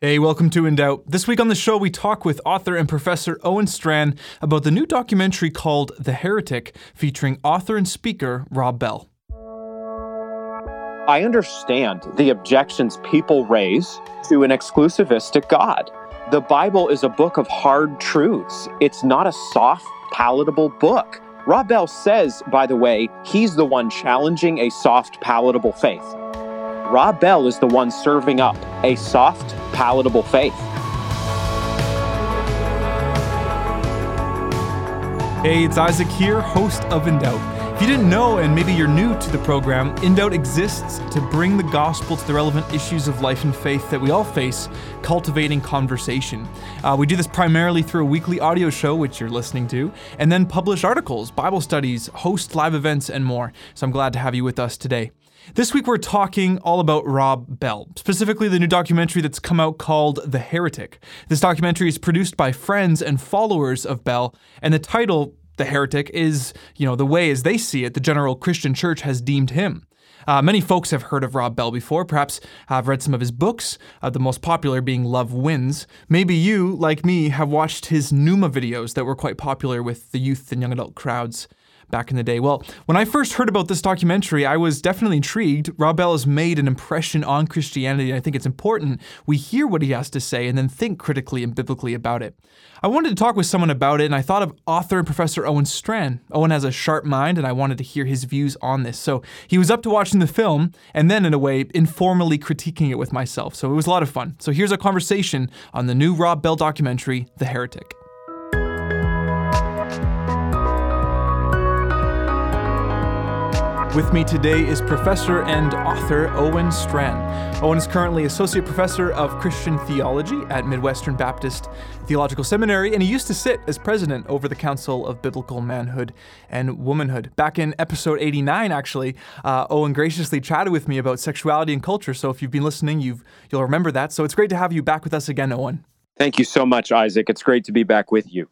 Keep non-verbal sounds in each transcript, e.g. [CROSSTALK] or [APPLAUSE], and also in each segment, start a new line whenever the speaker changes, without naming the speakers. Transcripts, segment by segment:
Hey, welcome to In Doubt. This week on the show, we talk with author and professor Owen Strachan about the new documentary called The Heretic, featuring author and speaker Rob Bell.
I understand the objections people raise to an exclusivistic God. The Bible is a book of hard truths, it's not a soft, palatable book. Rob Bell says, by the way, he's the one challenging a soft, palatable faith. Rob Bell is the one serving up a soft, palatable faith.
Hey, it's Isaac here, host of In Doubt. If you didn't know, and maybe you're new to the program, In Doubt exists to bring the gospel to the relevant issues of life and faith that we all face, cultivating conversation. Uh, we do this primarily through a weekly audio show, which you're listening to, and then publish articles, Bible studies, host live events, and more. So I'm glad to have you with us today. This week, we're talking all about Rob Bell, specifically the new documentary that's come out called The Heretic. This documentary is produced by friends and followers of Bell, and the title the heretic is, you know, the way as they see it, the general Christian church has deemed him. Uh, many folks have heard of Rob Bell before, perhaps have read some of his books, uh, the most popular being Love Wins. Maybe you, like me, have watched his Nooma videos that were quite popular with the youth and young adult crowds back in the day. Well, when I first heard about this documentary, I was definitely intrigued. Rob Bell has made an impression on Christianity, and I think it's important we hear what he has to say and then think critically and biblically about it. I wanted to talk with someone about it, and I thought of author and professor Owen Strachan. Owen has a sharp mind, and I wanted to hear his views on this. So he was up to watching the film, and then, in a way, informally critiquing it with myself. So it was a lot of fun. So here's a conversation on the new Rob Bell documentary, The Heretic. With me today is professor and author Owen Strachan. Owen is currently associate professor of Christian theology at Midwestern Baptist Theological Seminary, and he used to sit as president over the Council of Biblical Manhood and Womanhood. Back in episode 89, actually, uh, Owen graciously chatted with me about sexuality and culture. So if you've been listening, you've, you'll remember that. So it's great to have you back with us again, Owen.
Thank you so much, Isaac. It's great to be back with you.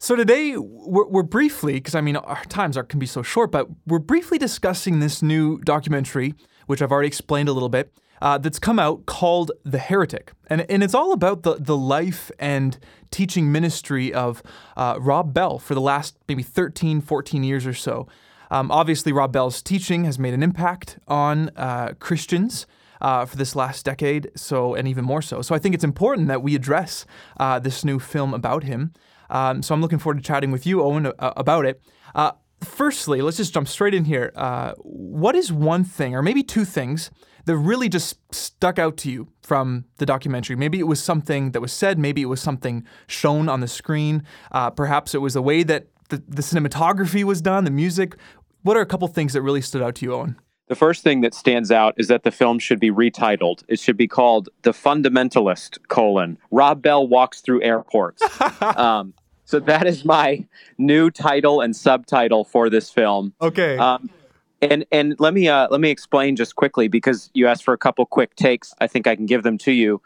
So today we're, we're briefly, because I mean our times are, can be so short, but we're briefly discussing this new documentary, which I've already explained a little bit, uh, that's come out called The Heretic, and and it's all about the the life and teaching ministry of uh, Rob Bell for the last maybe 13, 14 years or so. Um, obviously, Rob Bell's teaching has made an impact on uh, Christians. Uh, for this last decade, so and even more so. So I think it's important that we address uh, this new film about him. Um, so I'm looking forward to chatting with you, Owen, uh, about it. Uh, firstly, let's just jump straight in here. Uh, what is one thing, or maybe two things, that really just stuck out to you from the documentary? Maybe it was something that was said, maybe it was something shown on the screen, uh, perhaps it was the way that the, the cinematography was done, the music. What are a couple things that really stood out to you, Owen?
The first thing that stands out is that the film should be retitled. It should be called The Fundamentalist, colon, Rob Bell Walks Through Airports. [LAUGHS] um, so that is my new title and subtitle for this film.
Okay. Um,
and and let me uh, let me explain just quickly because you asked for a couple quick takes. I think I can give them to you.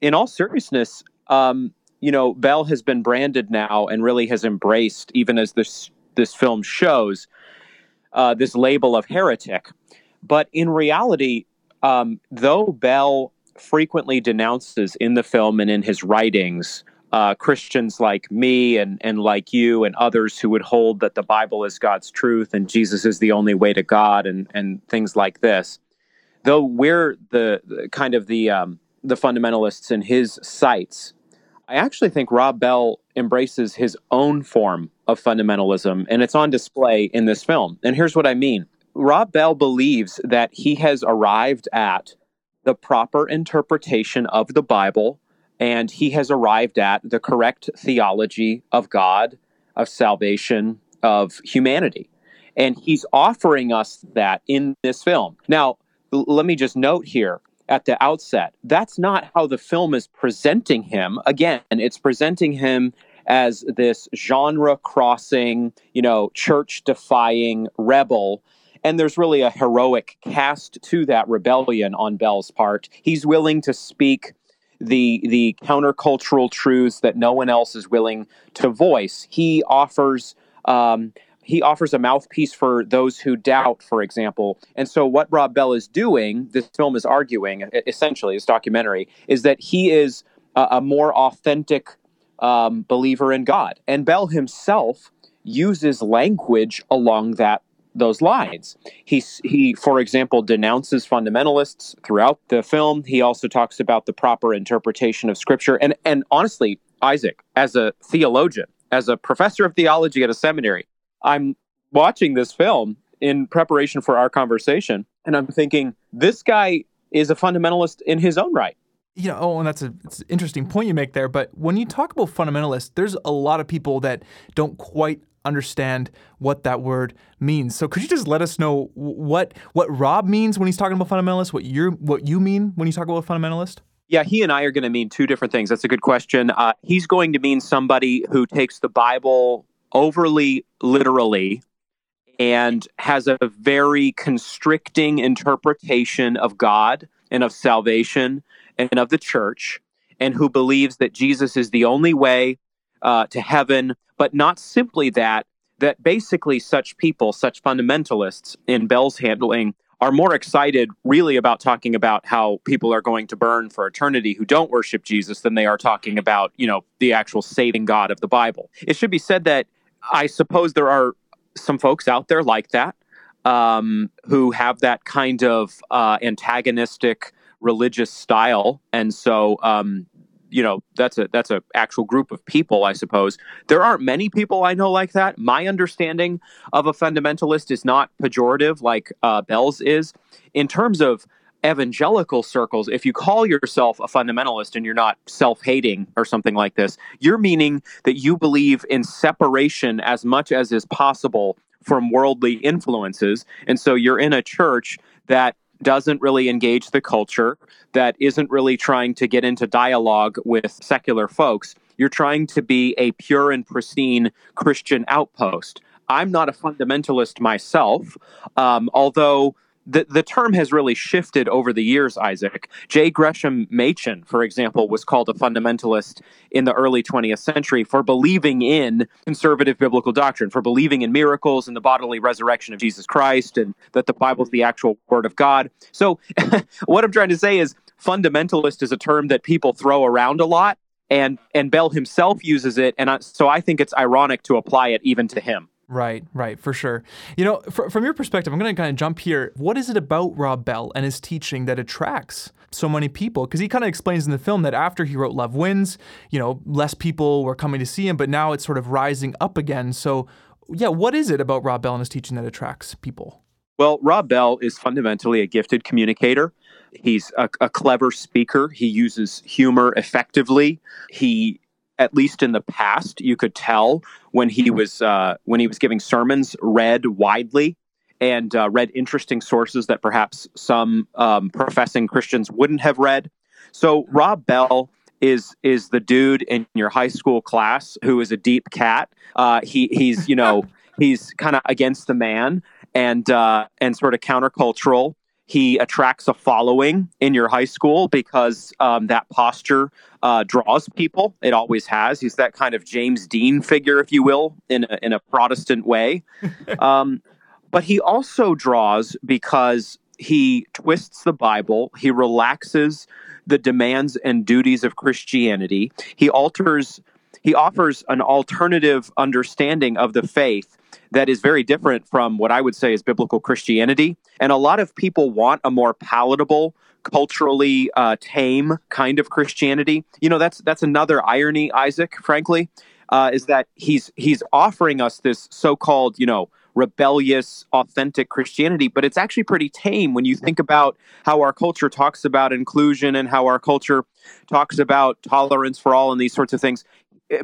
In all seriousness, um, you know, Bell has been branded now and really has embraced, even as this this film shows, uh, this label of heretic. But in reality, um, though Bell frequently denounces in the film and in his writings uh, Christians like me and, and like you and others who would hold that the Bible is God's truth and Jesus is the only way to God and, and things like this. Though we're the, kind of the um, the fundamentalists in his sights, I actually think Rob Bell embraces his own form of fundamentalism, and it's on display in this film. And here's what I mean Rob Bell believes that he has arrived at the proper interpretation of the Bible, and he has arrived at the correct theology of God, of salvation, of humanity. And he's offering us that in this film. Now, l- let me just note here at the outset that's not how the film is presenting him. Again, it's presenting him as this genre crossing, you know, church defying rebel. And there's really a heroic cast to that rebellion on Bell's part. He's willing to speak the the countercultural truths that no one else is willing to voice. He offers um, he offers a mouthpiece for those who doubt, for example. And so, what Rob Bell is doing, this film is arguing, essentially, this documentary, is that he is a, a more authentic um, believer in God. And Bell himself uses language along that those lines. He, he, for example, denounces fundamentalists throughout the film. He also talks about the proper interpretation of Scripture. And, and honestly, Isaac, as a theologian, as a professor of theology at a seminary, I'm watching this film in preparation for our conversation, and I'm thinking, this guy is a fundamentalist in his own right.
You know, oh, and that's a an interesting point you make there. But when you talk about fundamentalists, there's a lot of people that don't quite understand what that word means. So could you just let us know what what Rob means when he's talking about fundamentalist? What you what you mean when you talk about fundamentalist?
Yeah, he and I are going to mean two different things. That's a good question. Uh, he's going to mean somebody who takes the Bible overly literally and has a very constricting interpretation of God and of salvation and of the church, and who believes that Jesus is the only way uh, to heaven, but not simply that, that basically such people, such fundamentalists in Bell's handling, are more excited really about talking about how people are going to burn for eternity who don't worship Jesus than they are talking about, you know, the actual saving God of the Bible. It should be said that I suppose there are some folks out there like that um, who have that kind of uh, antagonistic religious style, and so um, you know that's a that's a actual group of people, I suppose. There aren't many people I know like that. My understanding of a fundamentalist is not pejorative like uh, Bell's is in terms of evangelical circles, if you call yourself a fundamentalist and you're not self hating or something like this, you're meaning that you believe in separation as much as is possible from worldly influences. And so you're in a church that doesn't really engage the culture, that isn't really trying to get into dialogue with secular folks. You're trying to be a pure and pristine Christian outpost. I'm not a fundamentalist myself, um, although the, the term has really shifted over the years, Isaac. J. Gresham Machen, for example, was called a fundamentalist in the early 20th century for believing in conservative biblical doctrine, for believing in miracles and the bodily resurrection of Jesus Christ, and that the Bible is the actual Word of God. So, [LAUGHS] what I'm trying to say is fundamentalist is a term that people throw around a lot, and, and Bell himself uses it. And I, so I think it's ironic to apply it even to him.
Right, right, for sure. You know, fr- from your perspective, I'm going to kind of jump here. What is it about Rob Bell and his teaching that attracts so many people? Because he kind of explains in the film that after he wrote Love Wins, you know, less people were coming to see him, but now it's sort of rising up again. So, yeah, what is it about Rob Bell and his teaching that attracts people?
Well, Rob Bell is fundamentally a gifted communicator. He's a, a clever speaker. He uses humor effectively. He at least in the past, you could tell when he was uh, when he was giving sermons, read widely and uh, read interesting sources that perhaps some um, professing Christians wouldn't have read. So Rob Bell is is the dude in your high school class who is a deep cat. Uh, he he's you know [LAUGHS] he's kind of against the man and uh, and sort of countercultural. He attracts a following in your high school because um, that posture uh, draws people. It always has. He's that kind of James Dean figure, if you will, in a, in a Protestant way. [LAUGHS] um, but he also draws because he twists the Bible. He relaxes the demands and duties of Christianity. He alters. He offers an alternative understanding of the faith that is very different from what I would say is biblical Christianity. And a lot of people want a more palatable, culturally uh, tame kind of Christianity. You know, that's that's another irony, Isaac. Frankly, uh, is that he's he's offering us this so-called, you know, rebellious, authentic Christianity, but it's actually pretty tame when you think about how our culture talks about inclusion and how our culture talks about tolerance for all and these sorts of things.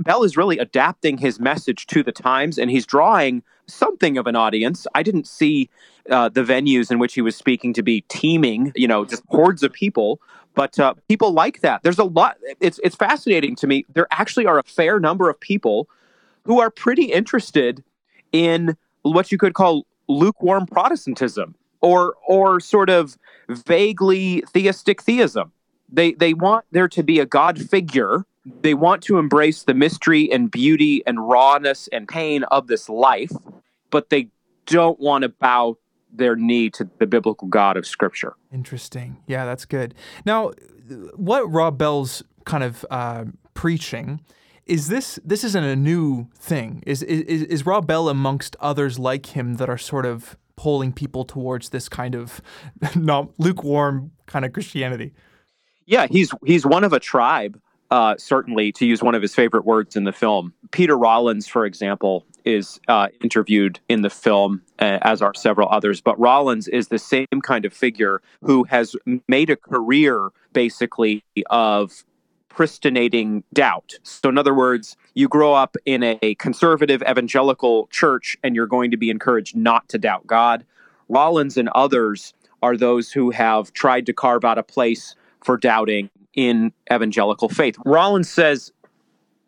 Bell is really adapting his message to the times and he's drawing something of an audience. I didn't see uh, the venues in which he was speaking to be teeming, you know, just hordes of people. But uh, people like that. There's a lot. It's it's fascinating to me. There actually are a fair number of people who are pretty interested in what you could call lukewarm Protestantism or or sort of vaguely theistic theism. They they want there to be a God figure they want to embrace the mystery and beauty and rawness and pain of this life but they don't want to bow their knee to the biblical God of Scripture.
Interesting. Yeah, that's good. Now, what Rob Bell's kind of uh, preaching is this this isn't a new thing. Is, is is Rob Bell amongst others like him that are sort of pulling people towards this kind of [LAUGHS] not lukewarm kind of Christianity?
Yeah, he's he's one of a tribe. Uh, certainly, to use one of his favorite words in the film, Peter Rollins, for example, is uh, interviewed in the film, uh, as are several others. But Rollins is the same kind of figure who has made a career, basically, of pristinating doubt. So, in other words, you grow up in a conservative evangelical church and you're going to be encouraged not to doubt God. Rollins and others are those who have tried to carve out a place for doubting in evangelical faith. Rollins says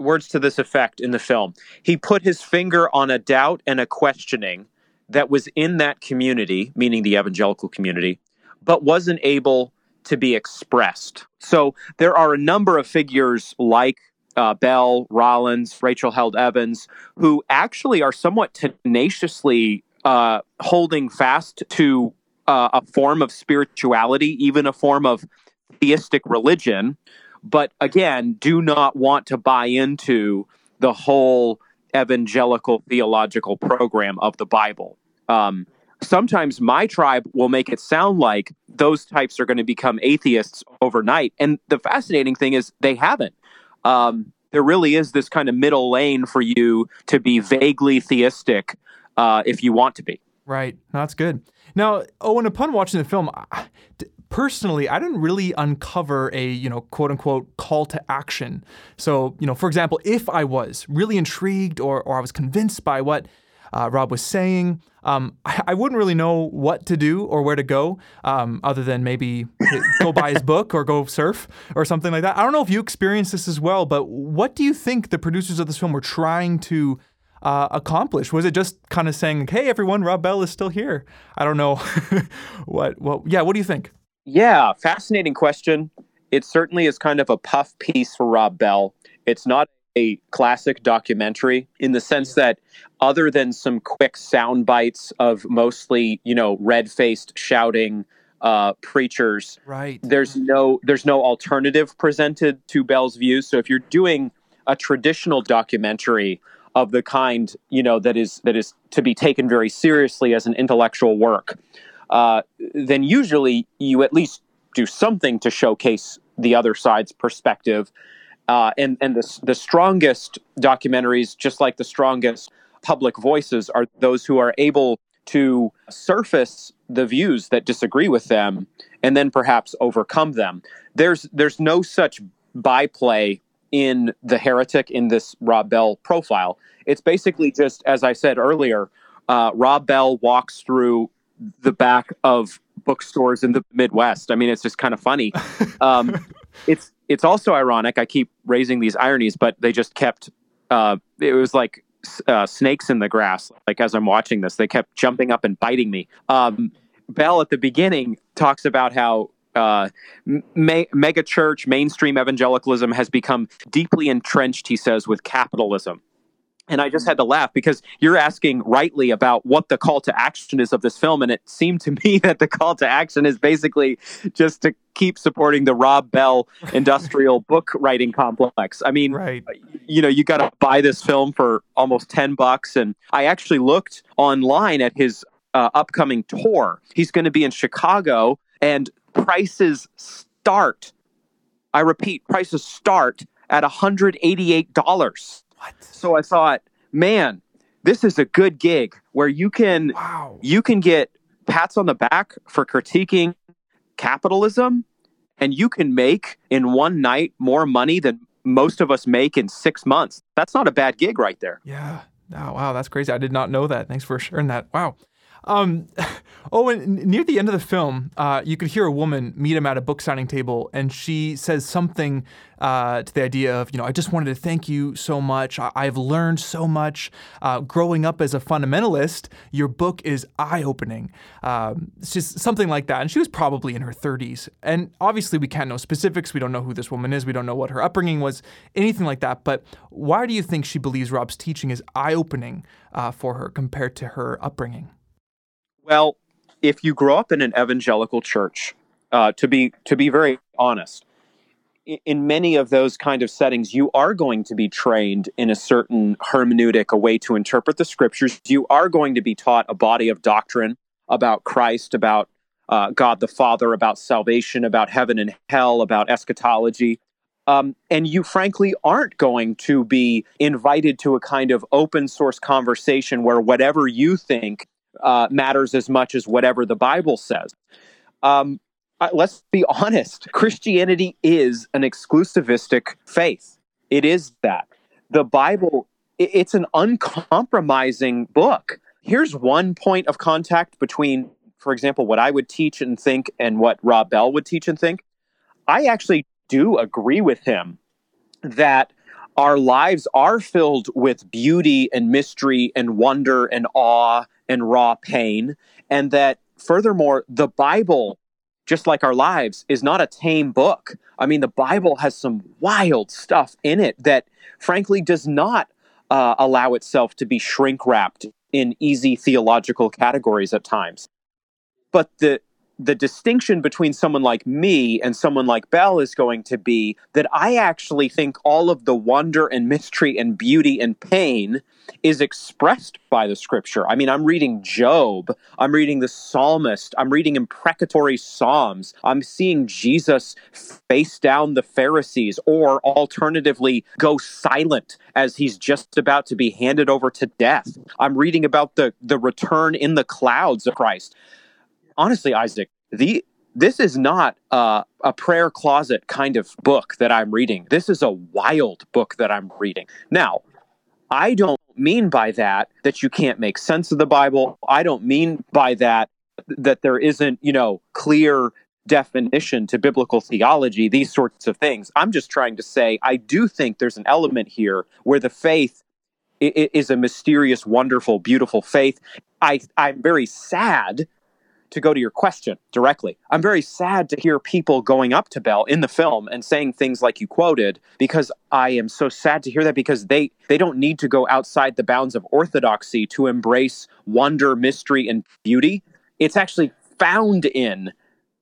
words to this effect in the film. He put his finger on a doubt and a questioning that was in that community, meaning the evangelical community, but wasn't able to be expressed. So there are a number of figures like uh, Bell, Rollins, Rachel Held Evans, who actually are somewhat tenaciously uh, holding fast to uh, a form of spirituality, even a form of theistic religion, but again, do not want to buy into the whole evangelical theological program of the Bible. Um, sometimes my tribe will make it sound like those types are going to become atheists overnight. And the fascinating thing is they haven't. Um, there really is this kind of middle lane for you to be vaguely theistic uh, if you want to be.
Right. That's good. Now, Owen, upon watching the film, personally, I didn't really uncover a, you know, quote unquote call to action. So, you know, for example, if I was really intrigued or, or I was convinced by what uh, Rob was saying. Um, I, I, wouldn't really know what to do or where to go, um, other than maybe go buy his book or go surf or something like that. I don't know if you experienced this as well, but what do you think the producers of this film were trying to uh, accomplish? Was it just kind of saying, "Hey, everyone, Rob Bell is still here"? I don't know. [LAUGHS] what? What? Yeah. What do you think?
Yeah, fascinating question. It certainly is kind of a puff piece for Rob Bell. It's not a classic documentary in the sense that other than some quick sound bites of mostly you know red-faced shouting uh, preachers
right
there's no there's no alternative presented to bell's views so if you're doing a traditional documentary of the kind you know that is that is to be taken very seriously as an intellectual work uh, then usually you at least do something to showcase the other side's perspective uh, and and the the strongest documentaries, just like the strongest public voices, are those who are able to surface the views that disagree with them, and then perhaps overcome them. There's there's no such byplay in the heretic in this Rob Bell profile. It's basically just as I said earlier. Uh, Rob Bell walks through the back of bookstores in the Midwest. I mean, it's just kind of funny. [LAUGHS] Um, it's it's also ironic. I keep raising these ironies, but they just kept. Uh, it was like uh, snakes in the grass. Like as I'm watching this, they kept jumping up and biting me. Um, Bell at the beginning talks about how uh, me- mega church mainstream evangelicalism has become deeply entrenched. He says with capitalism. And I just had to laugh because you're asking rightly about what the call to action is of this film. And it seemed to [LAUGHS] me that the call to action is basically just to keep supporting the Rob Bell [LAUGHS] industrial book writing complex. I mean, right. you know, you got to buy this film for almost 10 bucks. And I actually looked online at his uh, upcoming tour. He's going to be in Chicago and prices start. I repeat, prices start at $188.
What?
So I thought, man, this is a good gig where you can
wow.
you can get pats on the back for critiquing capitalism and you can make in one night more money than most of us make in 6 months. That's not a bad gig right there.
Yeah. Oh, wow, that's crazy. I did not know that. Thanks for sharing that. Wow. Um, [LAUGHS] oh, and near the end of the film, uh, you could hear a woman meet him at a book signing table, and she says something uh, to the idea of, you know, I just wanted to thank you so much. I- have learned so much. Uh, growing up as a fundamentalist, your book is eye opening. Um, it's just something like that. And she was probably in her 30s. And obviously, we can't know specifics. We don't know who this woman is. We don't know what her upbringing was, anything like that. But why do you think she believes Rob's teaching is eye opening uh, for her compared to her upbringing?
Well, if you grow up in an evangelical church, uh, to be to be very honest, in many of those kind of settings, you are going to be trained in a certain hermeneutic, a way to interpret the scriptures. You are going to be taught a body of doctrine about Christ, about uh, God the Father, about salvation, about heaven and hell, about eschatology. Um, and you frankly aren't going to be invited to a kind of open source conversation where whatever you think uh, matters as much as whatever the Bible says. Um, let's be [LAUGHS] honest Christianity is an exclusivistic faith. It is that. The Bible, it's an uncompromising book. Here's one point of contact between, for example, what I would teach and think and what Rob Bell would teach and think. I actually do agree with him that our lives are filled with beauty and mystery and wonder and awe and raw pain. And that furthermore, the Bible, just like our lives, is not a tame book. I mean, the Bible has some wild stuff in it that frankly does not uh, allow itself to be shrink wrapped in easy theological categories at times. But the the distinction between someone like me and someone like Bell is going to be that I actually think all of the wonder and mystery and beauty and pain is expressed by the scripture. I mean, I'm reading Job, I'm reading the psalmist, I'm reading imprecatory psalms, I'm seeing Jesus face down the Pharisees, or alternatively, go silent as he's just about to be handed over to death. I'm reading about the, the return in the clouds of Christ honestly, Isaac, the this is not uh, a prayer closet kind of book that I'm reading. This is a wild book that I'm reading. Now, I don't mean by that that you can't make sense of the Bible. I don't mean by that that there isn't, you know, clear definition to biblical theology, these sorts of things. I'm just trying to say I do think there's an element here where the faith is a mysterious, wonderful, beautiful faith. I, I'm very sad to go to your question directly, I'm very sad to hear people going up to Bell in the film and saying things like you quoted because I am so sad to hear that because they they don't need to go outside the bounds of orthodoxy to embrace wonder, mystery, and beauty. It's actually found in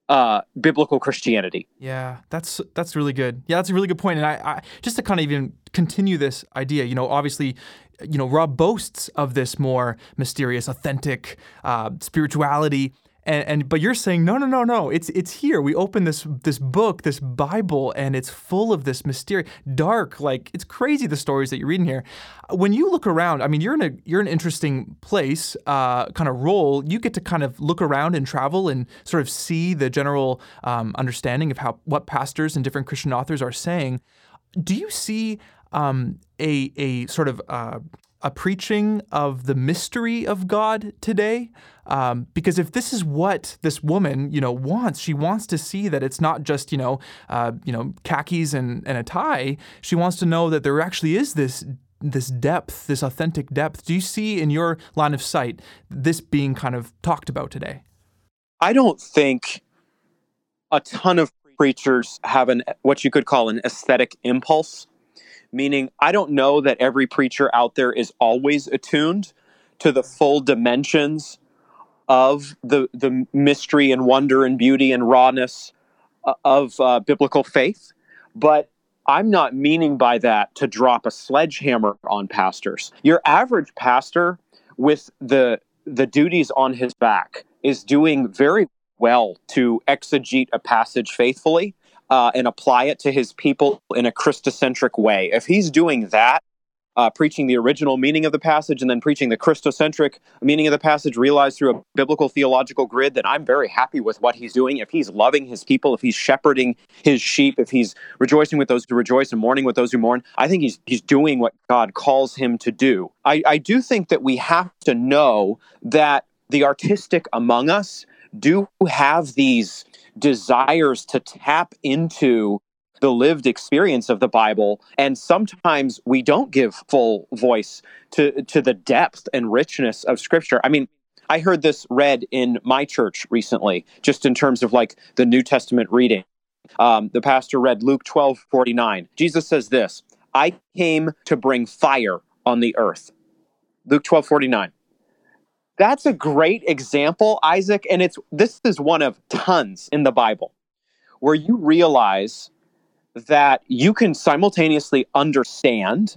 uh, biblical Christianity.
Yeah, that's that's really good. Yeah, that's a really good point. And I, I just to kind of even continue this idea, you know, obviously you know, Rob boasts of this more mysterious, authentic uh, spirituality and, and but you're saying no no no no it's it's here. We open this this book this bible and it's full of this mystery dark like it's crazy the stories that you're reading here. When you look around i mean you're in a you're an interesting place uh, kind of role. You get to kind of look around and travel and sort of see the general um, understanding of how what pastors and different christian authors are saying. Do you see um, a a sort of uh, a preaching of the mystery of God today. Um, because if this is what this woman, you know, wants, she wants to see that it's not just, you know, uh, you know, khakis and, and a tie. She wants to know that there actually is this this depth, this authentic depth. Do you see in your line of sight this being kind of talked about today?
I don't think a ton of preachers have an what you could call an aesthetic impulse meaning I don't know that every preacher out there is always attuned to the full dimensions of the the mystery and wonder and beauty and rawness uh, of uh, biblical faith, but I'm not meaning by that to drop a sledgehammer on pastors. Your average pastor with the the duties on his back is doing very well to exegete a passage faithfully uh, and apply it to his people in a Christocentric way. If he's doing that, uh, preaching the original meaning of the passage and then preaching the Christocentric meaning of the passage realized through a biblical theological grid, then I'm very happy with what he's doing. If he's loving his people, if he's shepherding his sheep, if he's rejoicing with those who rejoice and mourning with those who mourn, I think he's he's doing what God calls him to do. I, I do think that we have to know that the artistic among us do have these desires to tap into the lived experience of the Bible. And sometimes we don't give full voice to, to the depth and richness of Scripture. I mean, I heard this read in my church recently, just in terms of like the New Testament reading. Um, the pastor read Luke 12 49. Jesus says this I came to bring fire on the earth. Luke 12 49. That's a great example, Isaac. And it's this is one of tons in the Bible where you realize that you can simultaneously understand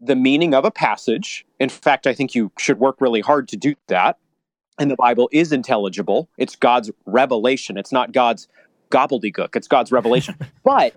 the meaning of a passage. In fact, I think you should work really hard to do that. And the Bible is intelligible. It's God's revelation. It's not God's gobbledygook. It's God's revelation. [LAUGHS] but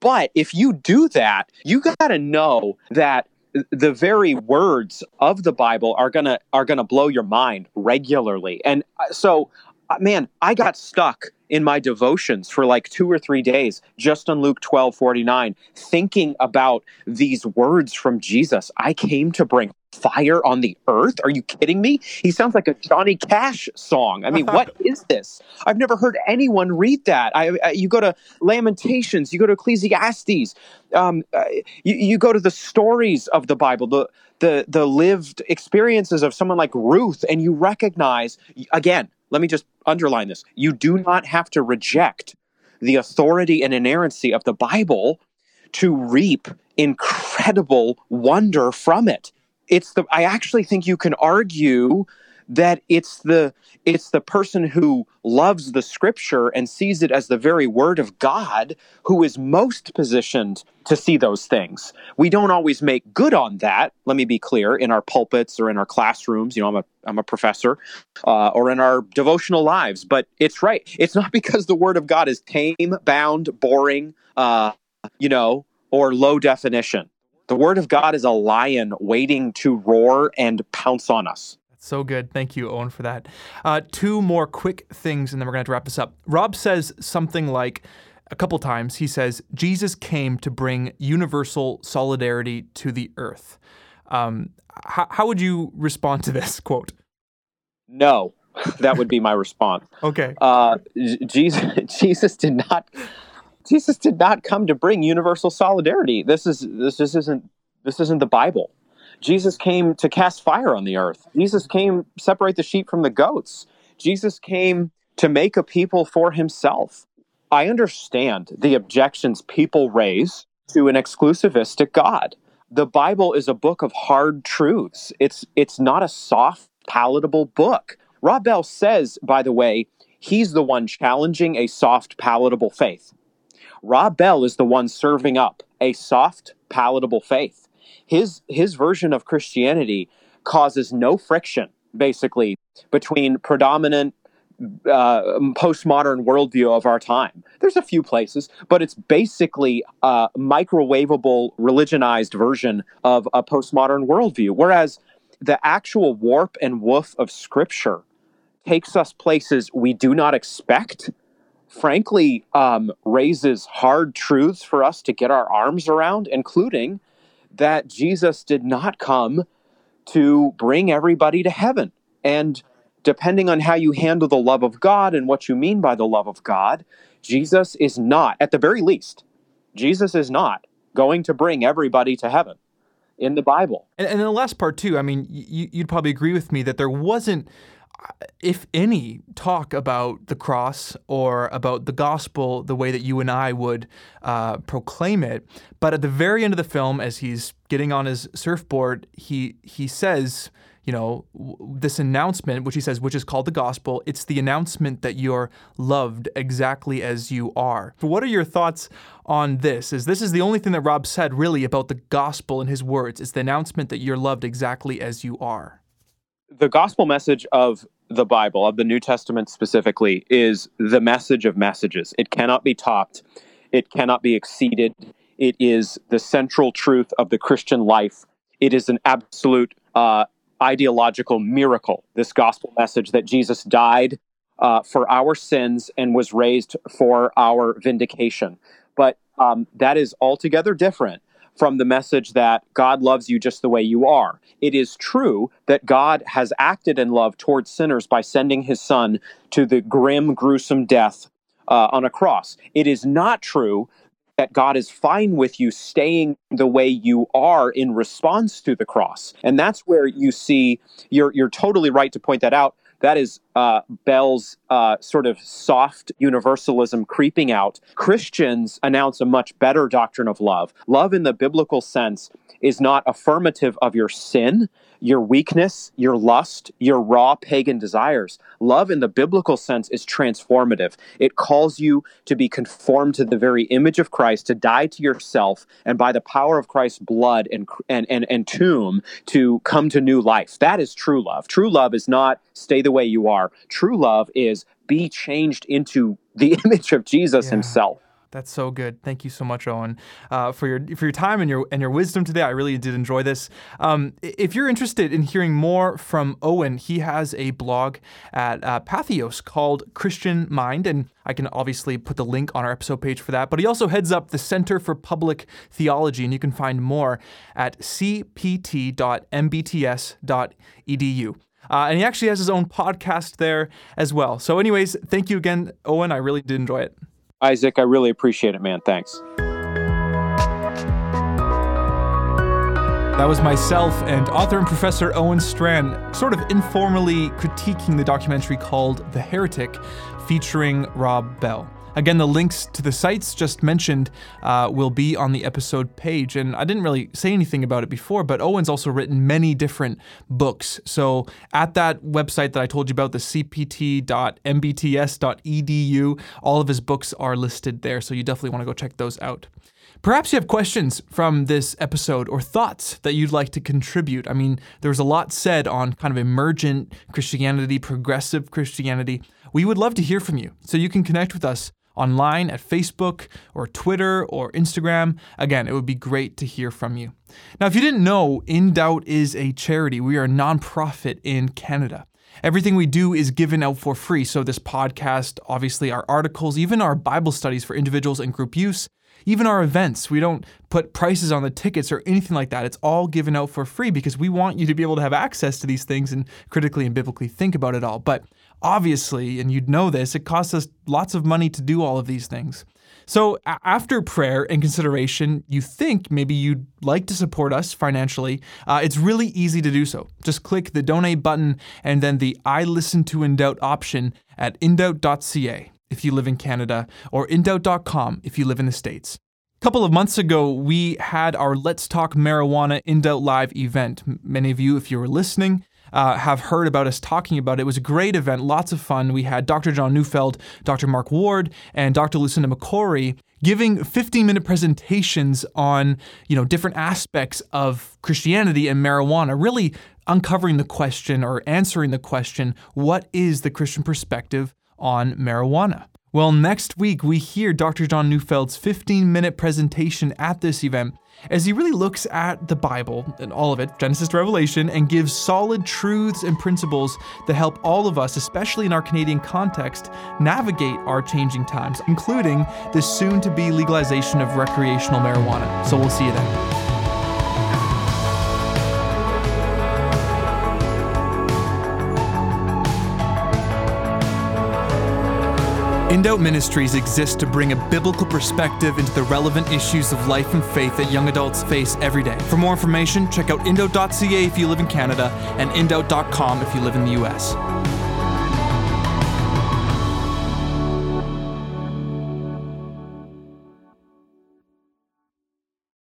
but if you do that, you got to know that the very words of the Bible are gonna are gonna blow your mind regularly. And uh, so, uh, man, I got stuck in my devotions for like two or three days just on Luke 12 49, thinking about these words from Jesus. I came to bring fire on the earth. Are you kidding me? He sounds like a Johnny Cash song. I mean, what [LAUGHS] is this? I've never heard anyone read that. I, I you go to Lamentations, you go to Ecclesiastes, um, uh, you, you go to the stories of the Bible, the the the lived experiences of someone like Ruth, and you recognize again let me just underline this. You do not have to reject the authority and inerrancy of the Bible to reap incredible wonder from it. It's the I actually think you can argue that it's the it's the person who loves the scripture and sees it as the very word of God who is most positioned to see those things. We don't always make good on that. Let me be clear in our pulpits or in our classrooms. You know, I'm a I'm a professor, uh, or in our devotional lives. But it's right. It's not [LAUGHS] because the word of God is tame, bound, boring, uh, you know, or low definition. The word of God is a lion waiting to roar and pounce on us.
So good. Thank you, Owen, for that. Uh, two more quick things, and then we're going to wrap this up. Rob says something like, a couple times, he says, Jesus came to bring universal solidarity to the earth. Um, how, how would you respond to this quote?
No, [LAUGHS] that would be my response.
okay.
Uh, Jesus, [LAUGHS] Jesus did not. Jesus did not come to bring universal solidarity. This is this just isn't this isn't the Bible. Jesus came to cast fire on the earth. Jesus mm-hmm. came separate the sheep from the goats. Jesus came to make a people for himself. I understand the objections people raise to an exclusivistic God. The Bible is a book of hard truths. It's it's not a soft, palatable book. Rob Bell says, by the way, he's the one challenging a soft, palatable faith. Rob Bell is the one serving up a soft, palatable faith his his version of Christianity causes no friction, basically, between predominant uh, postmodern worldview of our time. There's a few places, but it's basically a microwavable, religionized version of a postmodern worldview. Whereas the actual warp and woof of Scripture takes us places we do not expect. Frankly, um, raises hard truths for us to get our arms around, including that Jesus did not come to bring everybody to heaven. And depending on how you handle the love of God and what you mean by the love of God, Jesus is not, at the very least, Jesus is not going to bring everybody to heaven in the Bible.
And, and the last part, too, I mean, you, you'd probably agree with me that there wasn't if any, talk about the cross or about the gospel the way that you and I would uh, proclaim it. But at the very end of the film, as he's getting on his surfboard, he he says, you know, this announcement, which he says, which is called the gospel. It's the announcement that you're loved exactly as you are. What are your thoughts on this? Is this is the only thing that Rob said really about the gospel in his words? It's the announcement that you're loved exactly as you are
the gospel message of the Bible, of the New Testament specifically, is the message of messages. It cannot be topped, it cannot be exceeded. It is the central truth of the Christian life. It is an absolute uh, ideological miracle, this gospel message that Jesus died uh, for our sins and was raised for our vindication. But um, that is altogether different from the message that God loves you just the way you are. It is true that God has acted in love towards sinners by sending his son to the grim, gruesome death uh, on a cross. It is not true that God is fine with you staying the way you are in response to the cross. And that's where you see you're you're totally right to point that out. That is uh, Bell's uh, sort of soft universalism creeping out. Christians announce a much better doctrine of love. Love, in the biblical sense, is not affirmative of your sin, your weakness, your lust, your raw pagan desires. Love, in the biblical sense, is transformative. It calls you to be conformed to the very image of Christ, to die to yourself, and by the power of Christ's blood and, and, and, and tomb, to come to new life. That is true love. True love is not stay the way you are. True love is be changed into the [LAUGHS] image of Jesus yeah. himself.
That's so good. Thank you so much, Owen, uh, for your for your time and your and your wisdom today. I really did enjoy this. Um, if you're interested in hearing more from Owen, he has a blog at uh, Patheos called Christian Mind, and I can obviously put the link on our episode page for that. But he also heads up the Center for Public Theology, and you can find more at cpt.mbts.edu. Uh, and he actually has his own podcast there as well. So, anyways, thank you again, Owen. I really did enjoy it.
Isaac, I really appreciate it, man. Thanks.
That was myself and author and professor Owen Strachan, sort of informally critiquing the documentary called The Heretic, featuring Rob Bell. Again, the links to the sites just mentioned uh, will be on the episode page. And I didn't really say anything about it before, but Owen's also written many different books. So at that website that I told you about, the cpt.mbts.edu, all of his books are listed there. So you definitely want to go check those out. Perhaps you have questions from this episode or thoughts that you'd like to contribute. I mean, there was a lot said on kind of emergent Christianity, progressive Christianity. We would love to hear from you. So you can connect with us online at Facebook or Twitter or Instagram. Again, it would be great to hear from you. Now, if you didn't know, In Doubt is a charity. We are a nonprofit in Canada. Everything we do is given out for free. So, this podcast, obviously, our articles, even our Bible studies for individuals and group use, even our events, we don't put prices on the tickets or anything like that. It's all given out for free because we want you to be able to have access to these things and critically and biblically think about it all. But obviously, and you'd know this, it costs us lots of money to do all of these things. So, after prayer and consideration, you think maybe you'd like to support us financially. Uh, it's really easy to do so. Just click the donate button and then the I listen to In Doubt option at indoubt.ca if you live in Canada or indoubt.com if you live in the States. A couple of months ago, we had our Let's Talk Marijuana In Doubt Live event. Many of you, if you were listening, uh, have heard about us talking about it. It was a great event, lots of fun. We had Dr. John Neufeld, Dr. Mark Ward, and Dr. Lucinda McCorry giving 15-minute presentations on, you know, different aspects of Christianity and marijuana, really uncovering the question or answering the question, what is the Christian perspective on marijuana? Well, next week we hear Dr. John Neufeld's 15 minute presentation at this event as he really looks at the Bible and all of it, Genesis to Revelation, and gives solid truths and principles that help all of us, especially in our Canadian context, navigate our changing times, including the soon to be legalization of recreational marijuana. So we'll see you then. Doubt Ministries exists to bring a biblical perspective into the relevant issues of life and faith that young adults face every day. For more information, check out indoubt.ca if you live in Canada and indoubt.com if you live in the US.